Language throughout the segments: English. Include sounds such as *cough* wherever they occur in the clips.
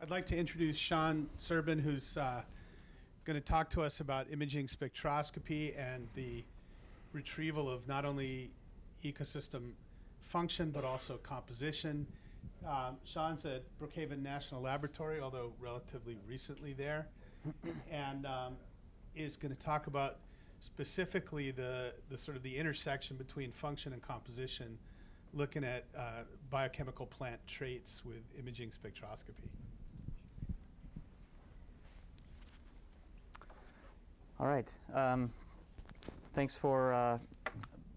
I'd like to introduce Shawn Serbin, who's uh, going to talk to us about imaging spectroscopy and the retrieval of not only ecosystem function but also composition. Um, Shawn's at Brookhaven National Laboratory, although relatively recently there, and um, is going to talk about specifically the, the sort of the intersection between function and composition, looking at uh, biochemical plant traits with imaging spectroscopy. All right. Um, thanks for uh,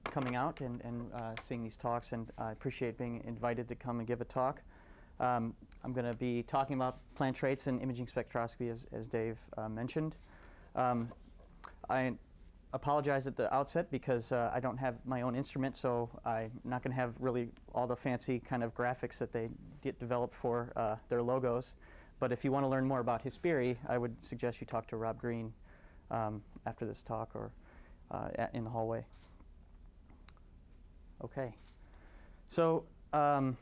coming out and, and uh, seeing these talks, and I appreciate being invited to come and give a talk. Um, I'm going to be talking about plant traits and imaging spectroscopy, as, as Dave uh, mentioned. Um, I apologize at the outset because uh, I don't have my own instrument, so I'm not going to have really all the fancy kind of graphics that they get developed for uh, their logos. But if you want to learn more about HyspIRI, I would suggest you talk to Rob Green um, after this talk or uh, in the hallway. Okay. So um,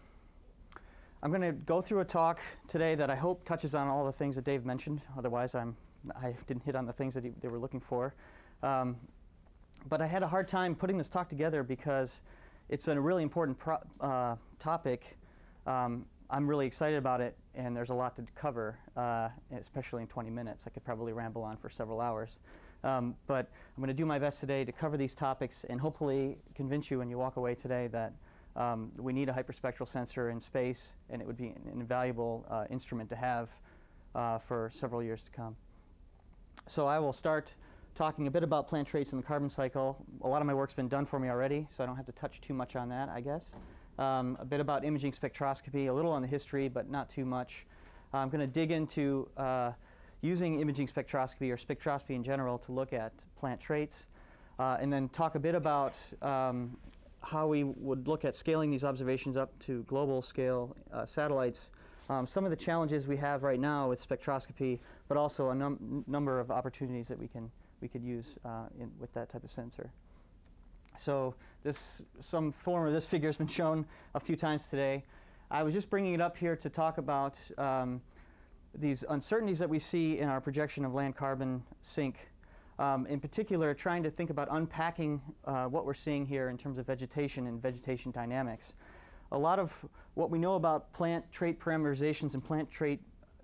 I'm going to go through a talk today that I hope touches on all the things that Dave mentioned. Otherwise, I'm I didn't hit on the things that he, they were looking for. Um, but I had a hard time putting this talk together because it's a really important pro- uh, topic. Um, I'm really excited about it, and there's a lot to cover, uh, especially in 20 minutes. I could probably ramble on for several hours. Um, but I'm going to do my best today to cover these topics and hopefully convince you when you walk away today that um, we need a hyperspectral sensor in space, and it would be an invaluable uh, instrument to have uh, for several years to come. So I will start talking a bit about plant traits in the carbon cycle. A lot of my work's been done for me already, so I don't have to touch too much on that, I guess. Um, a bit about imaging spectroscopy, a little on the history, but not too much. I'm going to dig into uh, using imaging spectroscopy or spectroscopy in general to look at plant traits, uh, and then talk a bit about um, how we would look at scaling these observations up to global scale uh, satellites um, some of the challenges we have right now with spectroscopy, but also a num- number of opportunities that we can we could use uh, in, with that type of sensor. So this some form of this figure has been shown a few times today. I was just bringing it up here to talk about um, these uncertainties that we see in our projection of land carbon sink. Um, in particular, trying to think about unpacking uh, what we're seeing here in terms of vegetation and vegetation dynamics a lot of what we know about plant trait parameterizations and plant trait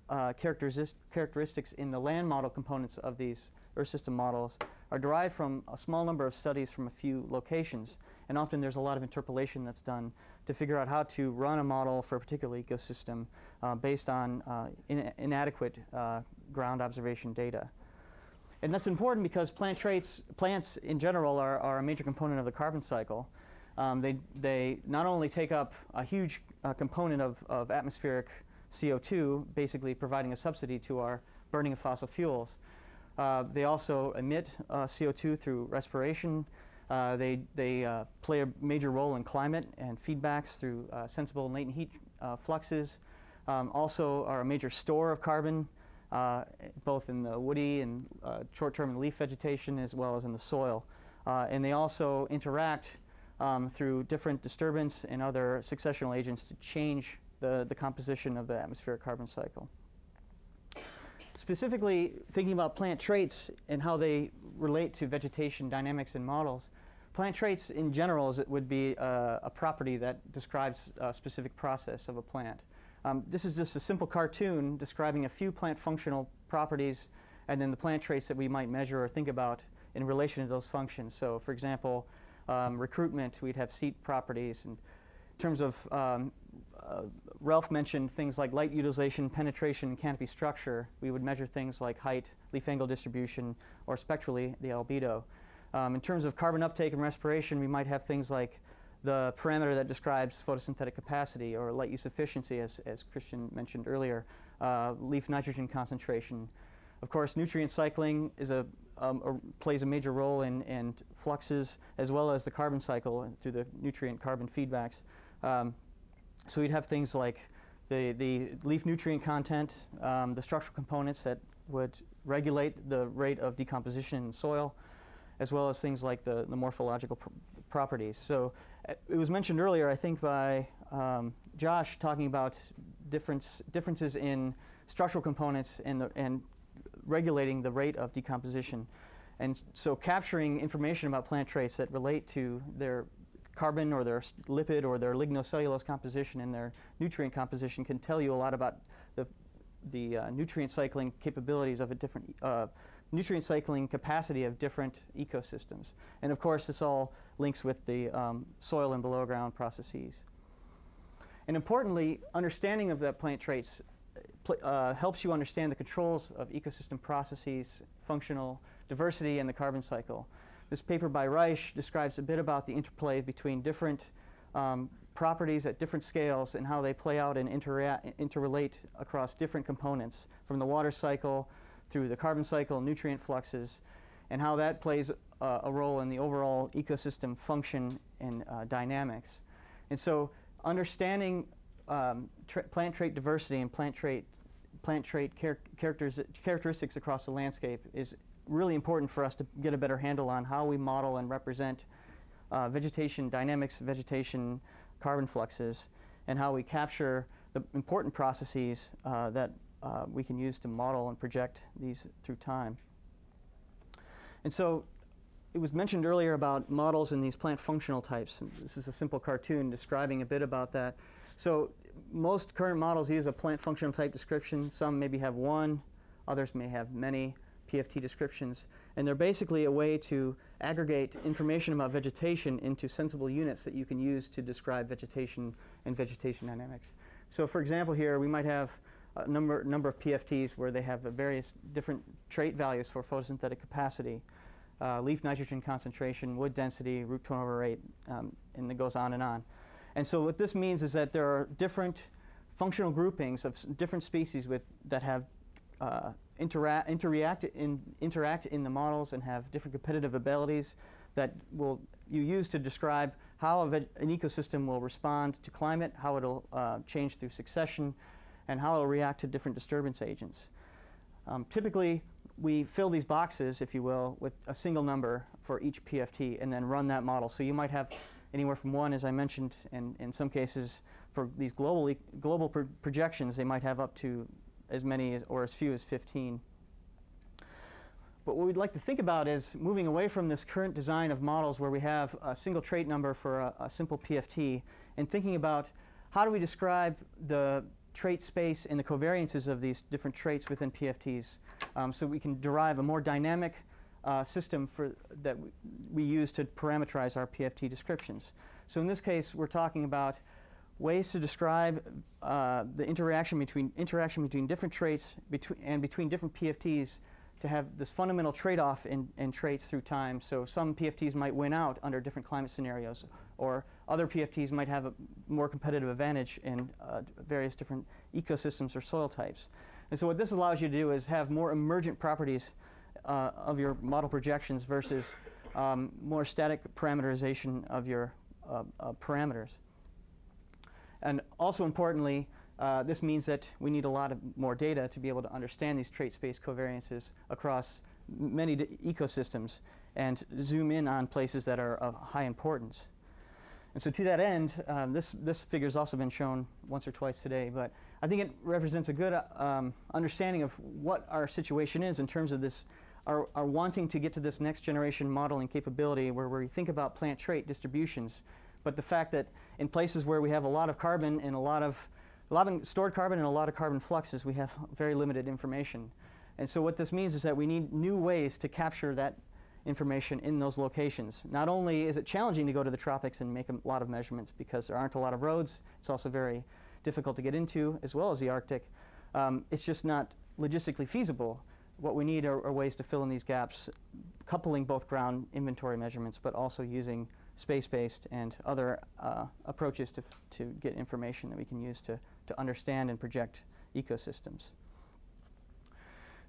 uh, characteristics in the land model components of these Earth system models are derived from a small number of studies from a few locations. And often there's a lot of interpolation that's done to figure out how to run a model for a particular ecosystem uh, based on uh, in- inadequate uh, ground observation data. And that's important because plant traits, plants in general, are, are a major component of the carbon cycle. Um, they, they not only take up a huge uh, component of, of atmospheric CO2, basically providing a subsidy to our burning of fossil fuels, uh, they also emit uh, CO2 through respiration. Uh, they they uh, play a major role in climate and feedbacks through uh, sensible and latent heat fluxes. Um, also, are a major store of carbon, both in the woody and short-term and leaf vegetation, as well as in the soil. and they also interact um, through different disturbance and other successional agents to change the, the composition of the atmospheric carbon cycle. Specifically, thinking about plant traits and how they relate to vegetation dynamics and models, plant traits in general is, it would be a, a property that describes a specific process of a plant. Um, this is just a simple cartoon describing a few plant functional properties and then the plant traits that we might measure or think about in relation to those functions. So, for example, um, recruitment, we'd have seat properties. And in terms of, um, uh, Ralph mentioned things like light utilization, penetration, canopy structure. We would measure things like height, leaf angle distribution, or spectrally the albedo. Um, in terms of carbon uptake and respiration, we might have things like the parameter that describes photosynthetic capacity or light use efficiency, as, as Christian mentioned earlier, uh, leaf nitrogen concentration. Of course, nutrient cycling is a um, plays a major role in, in fluxes as well as the carbon cycle through the nutrient carbon feedbacks. Um, so we'd have things like the, the leaf nutrient content, um, the structural components that would regulate the rate of decomposition in soil, as well as things like the, the morphological pr- properties. So uh, it was mentioned earlier, I think, by um, Josh talking about difference, differences in structural components and, the, and regulating the rate of decomposition. And so capturing information about plant traits that relate to their carbon or their lipid or their lignocellulose composition and their nutrient composition can tell you a lot about the, the uh, nutrient cycling capabilities of a different uh, nutrient cycling capacity of different ecosystems. And of course, this all links with the um, soil and below ground processes. And importantly, understanding of the plant traits uh, helps you understand the controls of ecosystem processes, functional diversity, and the carbon cycle. This paper by Reich describes a bit about the interplay between different um, properties at different scales and how they play out and interrelate across different components, from the water cycle through the carbon cycle, nutrient fluxes, and how that plays uh, a role in the overall ecosystem function and uh, dynamics. And so, understanding um, tra- plant trait diversity and plant trait plant trait char- characteristics across the landscape is really important for us to get a better handle on how we model and represent uh, vegetation dynamics, vegetation carbon fluxes, and how we capture the important processes uh, that uh, we can use to model and project these through time. And so it was mentioned earlier about models in these plant functional types. This is a simple cartoon describing a bit about that. So most current models use a plant functional type description. Some maybe have one, others may have many. PFT descriptions, and they're basically a way to aggregate information about vegetation into sensible units that you can use to describe vegetation and vegetation dynamics. So, for example, here we might have a number, number of PFTs where they have various different trait values for photosynthetic capacity, uh, leaf nitrogen concentration, wood density, root turnover rate, um, and it goes on and on. And so, what this means is that there are different functional groupings of different species with, that have uh, interact, interact, in, interact in the models and have different competitive abilities that will you use to describe how an ecosystem will respond to climate, how it'll uh, change through succession, and how it'll react to different disturbance agents. Um, typically, we fill these boxes, if you will, with a single number for each PFT and then run that model. So you might have anywhere from one, as I mentioned, and in some cases, for these global, global pro- projections, they might have up to as many as, or as few as 15. But what we'd like to think about is moving away from this current design of models where we have a single trait number for a, a simple PFT and thinking about how do we describe the trait space and the covariances of these different traits within PFTs um, so we can derive a more dynamic uh, system for, that we use to parameterize our PFT descriptions. So in this case, we're talking about ways to describe uh, the interaction between interaction between different traits between, and between different PFTs to have this fundamental trade-off in, in traits through time. So some PFTs might win out under different climate scenarios, or other PFTs might have a more competitive advantage in uh, various different ecosystems or soil types. And so what this allows you to do is have more emergent properties uh, of your model projections versus um, more static parameterization of your uh, uh, parameters. And also importantly, uh, this means that we need a lot of more data to be able to understand these trait space covariances across many d- ecosystems and zoom in on places that are of high importance. And so, to that end, um, this, this figure has also been shown once or twice today, but I think it represents a good uh, um, understanding of what our situation is in terms of this, our, our wanting to get to this next generation modeling capability where we think about plant trait distributions but the fact that in places where we have a lot of carbon and a lot of, a lot of stored carbon and a lot of carbon fluxes, we have very limited information. And so what this means is that we need new ways to capture that information in those locations. Not only is it challenging to go to the tropics and make a lot of measurements because there aren't a lot of roads, it's also very difficult to get into, as well as the Arctic. Um, it's just not logistically feasible. What we need are, are ways to fill in these gaps, coupling both ground inventory measurements, but also using space-based and other uh, approaches to, to get information that we can use to, to understand and project ecosystems.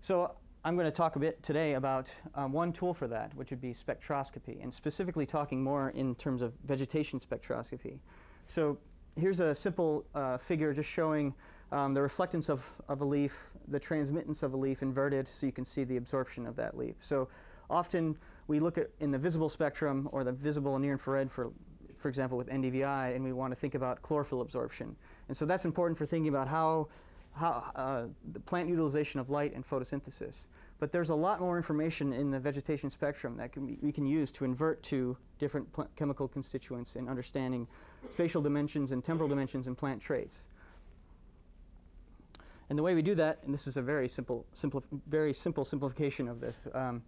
So I'm going to talk a bit today about um, one tool for that, which would be spectroscopy, and specifically talking more in terms of vegetation spectroscopy. So here's a simple uh, figure just showing um, the reflectance of, of a leaf, the transmittance of a leaf inverted, so you can see the absorption of that leaf. So often we look at in the visible spectrum or the visible near infrared for for example, with NDVI, and we want to think about chlorophyll absorption. And so that's important for thinking about how, how uh, the plant utilization of light and photosynthesis. But there's a lot more information in the vegetation spectrum that can be, we can use to invert to different pl- chemical constituents in understanding spatial dimensions and temporal dimensions in plant traits. And the way we do that, and this is a very simple, simple very simple simplification of this, um,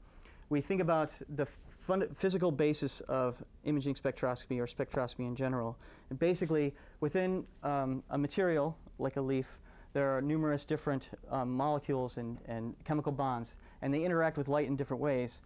we think about the fund- physical basis of imaging spectroscopy or spectroscopy in general. And basically, within um, a material like a leaf, there are numerous different um, molecules and, and chemical bonds, and they interact with light in different ways.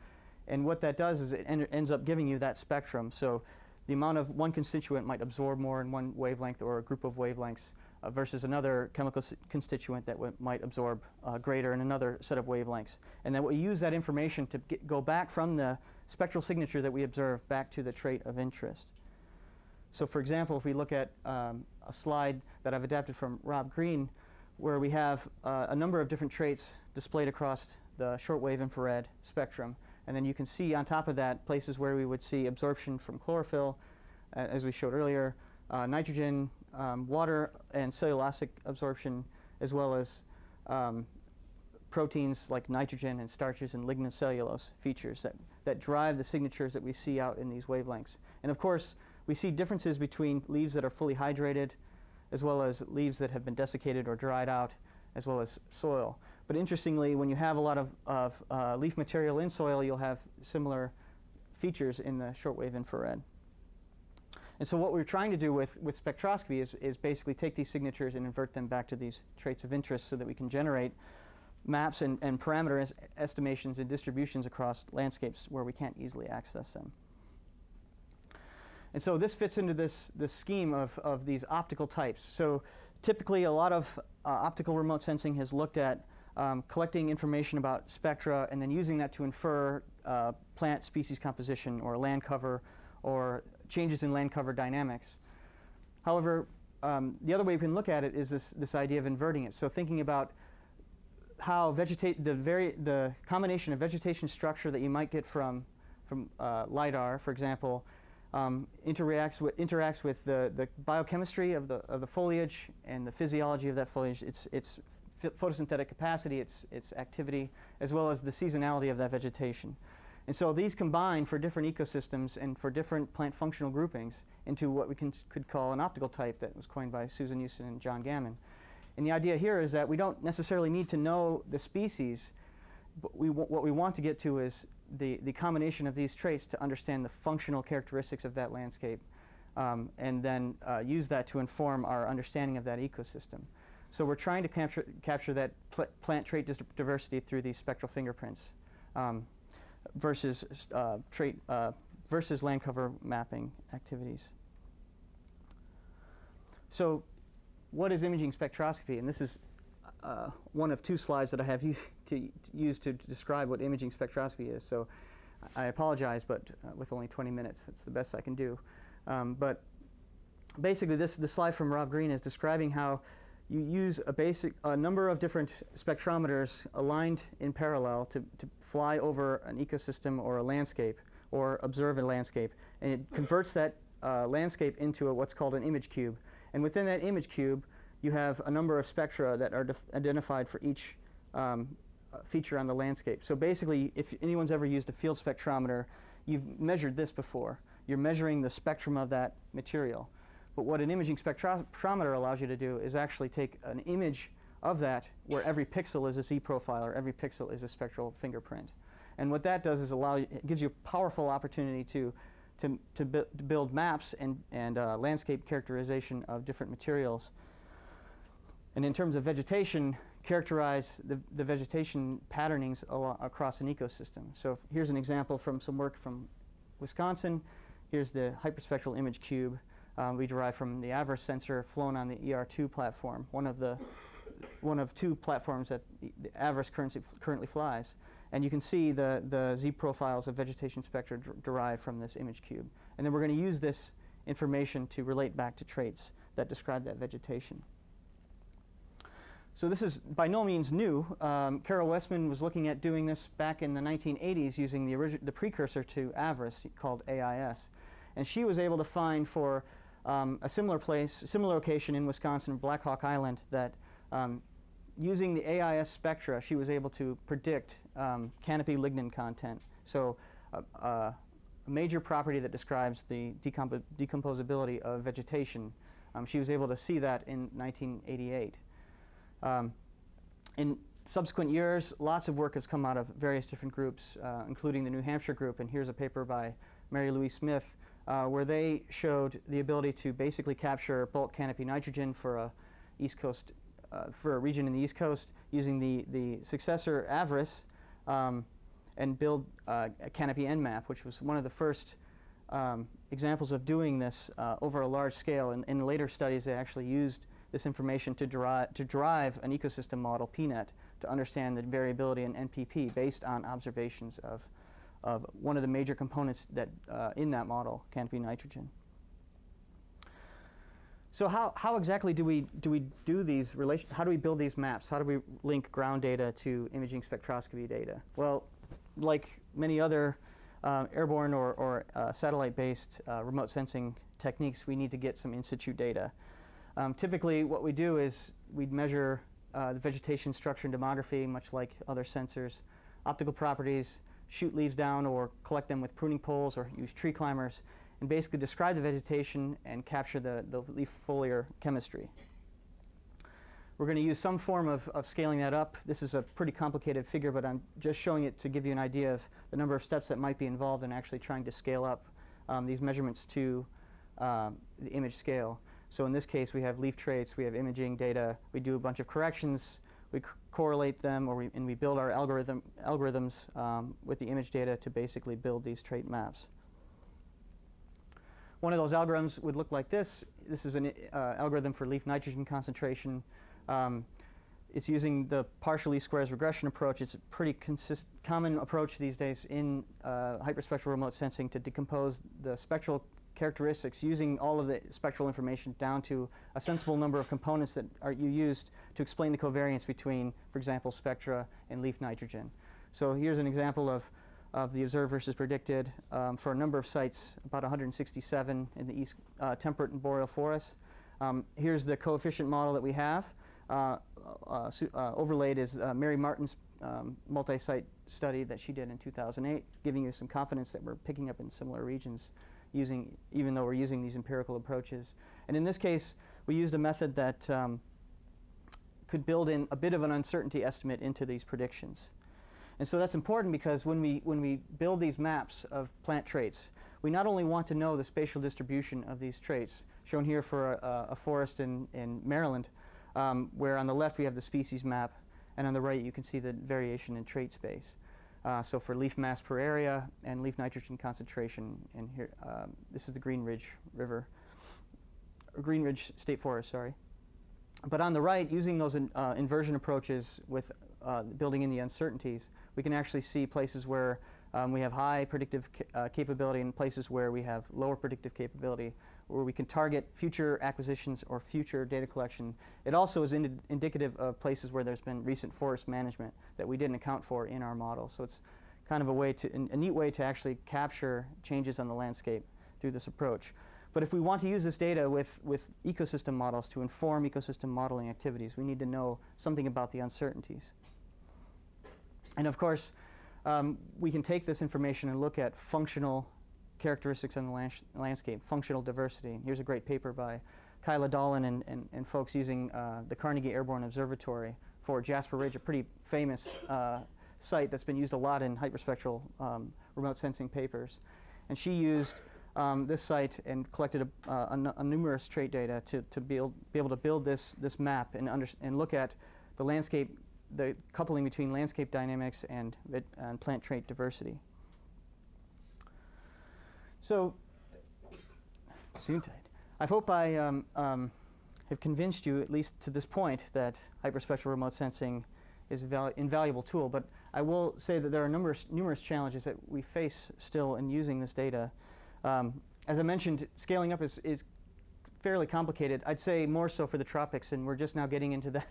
And what that does is it en- ends up giving you that spectrum. So the amount of one constituent might absorb more in one wavelength or a group of wavelengths uh, versus another chemical constituent that might absorb uh, greater in another set of wavelengths. And then we use that information to get, go back from the spectral signature that we observe back to the trait of interest. So, for example, if we look at um, a slide that I've adapted from Rob Green, where we have uh, a number of different traits displayed across the shortwave infrared spectrum, and then you can see on top of that places where we would see absorption from chlorophyll, uh, as we showed earlier, uh, nitrogen, um, water, and cellulosic absorption, as well as um, proteins like nitrogen and starches and lignocellulose features that, that drive the signatures that we see out in these wavelengths. And of course, we see differences between leaves that are fully hydrated, as well as leaves that have been desiccated or dried out, as well as soil. But interestingly, when you have a lot of, of uh, leaf material in soil, you'll have similar features in the shortwave infrared. And so what we're trying to do with, with spectroscopy is, is basically take these signatures and invert them back to these traits of interest so that we can generate maps and, and parameter es- estimations and distributions across landscapes where we can't easily access them. And so this fits into this, this scheme of, of these optical types. So typically, a lot of uh, optical remote sensing has looked at um, collecting information about spectra and then using that to infer uh, plant species composition or land cover or changes in land cover dynamics. However, um, the other way we can look at it is this, this idea of inverting it. So thinking about how vegetate the very the combination of vegetation structure that you might get from from uh, lidar, for example, um, interacts with interacts with the, the biochemistry of the of the foliage and the physiology of that foliage. Its its ph- photosynthetic capacity, its its activity, as well as the seasonality of that vegetation. And so these combine for different ecosystems and for different plant functional groupings into what we can, could call an optical type that was coined by Susan Ustin and John Gamon. And the idea here is that we don't necessarily need to know the species, but we what we want to get to is the, the combination of these traits to understand the functional characteristics of that landscape um, and then uh, use that to inform our understanding of that ecosystem. So we're trying to capture, capture that pl- plant trait dis- diversity through these spectral fingerprints um, versus uh, trait uh, versus land cover mapping activities. So what is imaging spectroscopy? And this is uh, one of two slides that I have *laughs* u- to, use to describe what imaging spectroscopy is. So I apologize, but uh, with only 20 minutes, it's the best I can do. Um, but basically, this the slide from Rob Green is describing how you use a basic a number of different spectrometers aligned in parallel to, to fly over an ecosystem or a landscape or observe a landscape, and it converts that uh, landscape into a, what's called an image cube. And within that image cube, you have a number of spectra that are def- identified for each um, uh, feature on the landscape. So basically, if anyone's ever used a field spectrometer, you've measured this before. You're measuring the spectrum of that material. But what an imaging spectrometer allows you to do is actually take an image of that where every pixel is a Z profile or every pixel is a spectral fingerprint. And what that does is allow it gives you a powerful opportunity to to, to, bu- to build maps and, and uh, landscape characterization of different materials. And in terms of vegetation, characterize the, the vegetation patternings alo- across an ecosystem. So here's an example from some work from Wisconsin. Here's the hyperspectral image cube um, we derive from the AVIRIS sensor flown on the ER2 platform, one of the one of two platforms that AVIRIS currently, currently flies. And you can see the, the Z profiles of vegetation spectra der- derived from this image cube. And then we're going to use this information to relate back to traits that describe that vegetation. So this is by no means new. Um, Carol Wessman was looking at doing this back in the 1980s using the, origi- the precursor to AVIRIS called AIS. And she was able to find for um, a similar place, similar location in Wisconsin, Black Hawk Island, that um, using the AIS spectra, she was able to predict um, canopy lignin content. So, uh, uh, a major property that describes the decomp- decomposability of vegetation. Um, she was able to see that in 1988. Um, in subsequent years, lots of work has come out of various different groups, uh, including the New Hampshire group. And here's a paper by Marie-Louise Smith, uh, where they showed the ability to basically capture bulk canopy nitrogen for a East Coast, uh, for a region in the East Coast, using the the successor AVIRIS, um, and build uh, a canopy N map, which was one of the first. Um, examples of doing this uh, over a large scale. And in later studies, they actually used this information to, deri- to drive an ecosystem model, PNET, to understand the variability in NPP based on observations of, of one of the major components that, uh, in that model, canopy nitrogen. So how, how exactly do we do we do these relation? How do we build these maps? How do we link ground data to imaging spectroscopy data? Well, like many other uh, airborne or, or uh, satellite-based uh, remote sensing techniques, we need to get some in situ data. Um, typically, what we do is we measure uh, the vegetation structure and demography, much like other sensors, optical properties, shoot leaves down or collect them with pruning poles or use tree climbers, and basically describe the vegetation and capture the, the leaf foliar chemistry. We're going to use some form of, of scaling that up. This is a pretty complicated figure, but I'm just showing it to give you an idea of the number of steps that might be involved in actually trying to scale up um, these measurements to uh, the image scale. So in this case, we have leaf traits, we have imaging data, we do a bunch of corrections, we c- correlate them, or we, and we build our algorithm, algorithms um, with the image data to basically build these trait maps. One of those algorithms would look like this. This is an uh, algorithm for leaf nitrogen concentration. Um, it's using the partial least squares regression approach. It's a pretty consist- common approach these days in uh, hyperspectral remote sensing to decompose the spectral characteristics using all of the spectral information down to a sensible number of components that are you used to explain the covariance between, for example, spectra and leaf nitrogen. So here's an example of, of the observed versus predicted um, for a number of sites, about 167 in the east uh, temperate and boreal forests. Um, here's the coefficient model that we have. Uh, uh, uh overlaid is uh, Mary Martin's um, multi-site study that she did in 2008, giving you some confidence that we're picking up in similar regions using, even though we're using these empirical approaches. And in this case, we used a method that um, could build in a bit of an uncertainty estimate into these predictions. And so that's important because when we, when we build these maps of plant traits, we not only want to know the spatial distribution of these traits, shown here for a, a forest in, in Maryland, um, where on the left we have the species map, and on the right you can see the variation in trait space. Uh, so for leaf mass per area and leaf nitrogen concentration, and here um, this is the Green Ridge River, Green Ridge State Forest, sorry. But on the right, using those in, uh, inversion approaches with uh, building in the uncertainties, we can actually see places where um, we have high predictive ca- uh, capability and places where we have lower predictive capability, where we can target future acquisitions or future data collection. It also is ind- indicative of places where there's been recent forest management that we didn't account for in our model. So it's kind of a way to, a neat way to actually capture changes on the landscape through this approach. But if we want to use this data with, with ecosystem models to inform ecosystem modeling activities, we need to know something about the uncertainties. And of course, um, we can take this information and look at functional characteristics on the lands- landscape, functional diversity. Here's a great paper by Kyla Dahlin and, and, and folks using uh, the Carnegie Airborne Observatory for Jasper Ridge, a pretty famous uh, site that's been used a lot in hyperspectral um, remote sensing papers. And she used um, this site and collected a, uh, numerous trait data to, to build, be able to build this, this map and, under, and look at the landscape the coupling between landscape dynamics and, and plant trait diversity. So, I hope I um, um, have convinced you, at least to this point, that hyperspectral remote sensing is an val- invaluable tool. But I will say that there are numerous, numerous challenges that we face still in using this data. Um, as I mentioned, scaling up is, is fairly complicated. I'd say more so for the tropics, and we're just now getting into that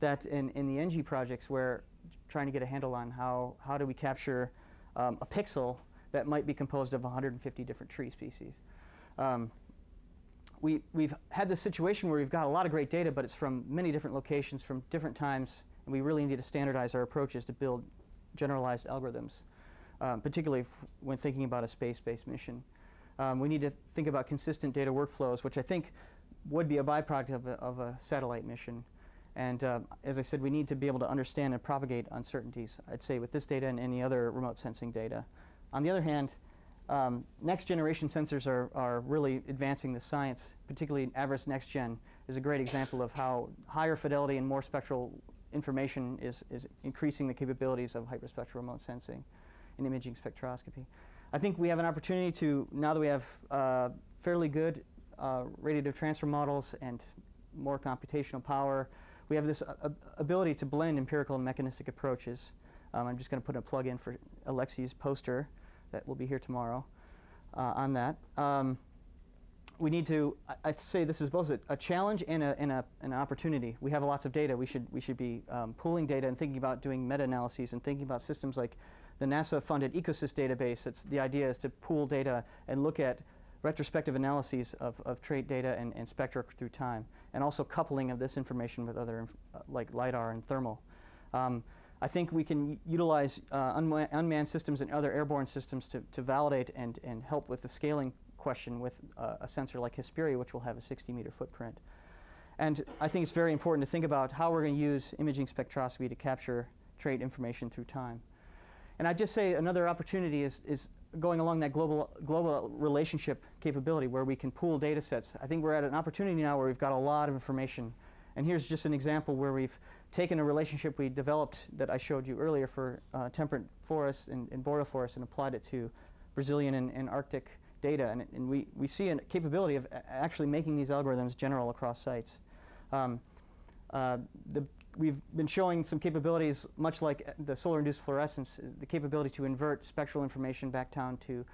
that in, in the NGEE projects, we're trying to get a handle on how, how do we capture um, a pixel that might be composed of 150 different tree species. Um, we, we've had this situation where we've got a lot of great data, but it's from many different locations, from different times, and we really need to standardize our approaches to build generalized algorithms, um, particularly f- when thinking about a space-based mission. Um, we need to think about consistent data workflows, which I think would be a byproduct of a, of a satellite mission. And uh, as I said, we need to be able to understand and propagate uncertainties, I'd say, with this data and any other remote sensing data. On the other hand, um, next generation sensors are, are really advancing the science, particularly AVIRIS Next Gen is a great example of how higher fidelity and more spectral information is, is increasing the capabilities of hyperspectral remote sensing and imaging spectroscopy. I think we have an opportunity to, now that we have uh, fairly good uh, radiative transfer models and more computational power, we have this uh, ability to blend empirical and mechanistic approaches. Um, I'm just going to put a plug in for Alexi's poster that will be here tomorrow uh, on that. Um, we need to, I, I'd say this is both a, a challenge and, a, and a, an opportunity. We have lots of data. We should, we should be um, pooling data and thinking about doing meta analyses and thinking about systems like the NASA funded EcoSIS database. It's, the idea is to pool data and look at retrospective analyses of, of trait data and, and spectra through time, and also coupling of this information with other, inf- uh, like LIDAR and thermal. Um, I think we can utilize uh, unma- unmanned systems and other airborne systems to, to validate and, and help with the scaling question with uh, a sensor like HyspIRI, which will have a 60 meter footprint. And I think it's very important to think about how we're going to use imaging spectroscopy to capture trait information through time. And I'd just say another opportunity is, is going along that global, global relationship capability where we can pool data sets. I think we're at an opportunity now where we've got a lot of information. And here's just an example where we've taken a relationship we developed that I showed you earlier for uh, temperate forests and, and boreal forests and applied it to Brazilian and, and Arctic data. And, and we, we see a capability of actually making these algorithms general across sites. Um, uh, the, we've been showing some capabilities, much like uh, the solar-induced fluorescence, uh, the capability to invert spectral information back down to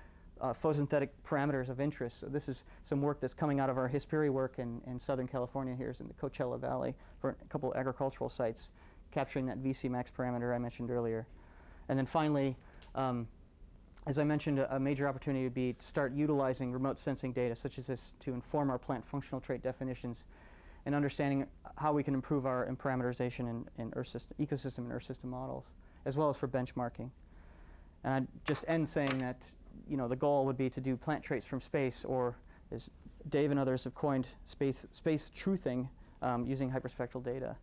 uh, photosynthetic parameters of interest. So this is some work that's coming out of our HyspIRI work in, in Southern California here is in the Coachella Valley for a couple agricultural sites, capturing that Vcmax parameter I mentioned earlier. And then finally, um, as I mentioned, a, a major opportunity would be to start utilizing remote sensing data such as this to inform our plant functional trait definitions and understanding how we can improve our parameterization in, in earth system, ecosystem and earth system models, as well as for benchmarking. And I'd just end saying that you know the goal would be to do plant traits from space, or as Dave and others have coined, space space truthing um, using hyperspectral data.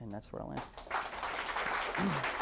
And that's where I'll end. *clears throat*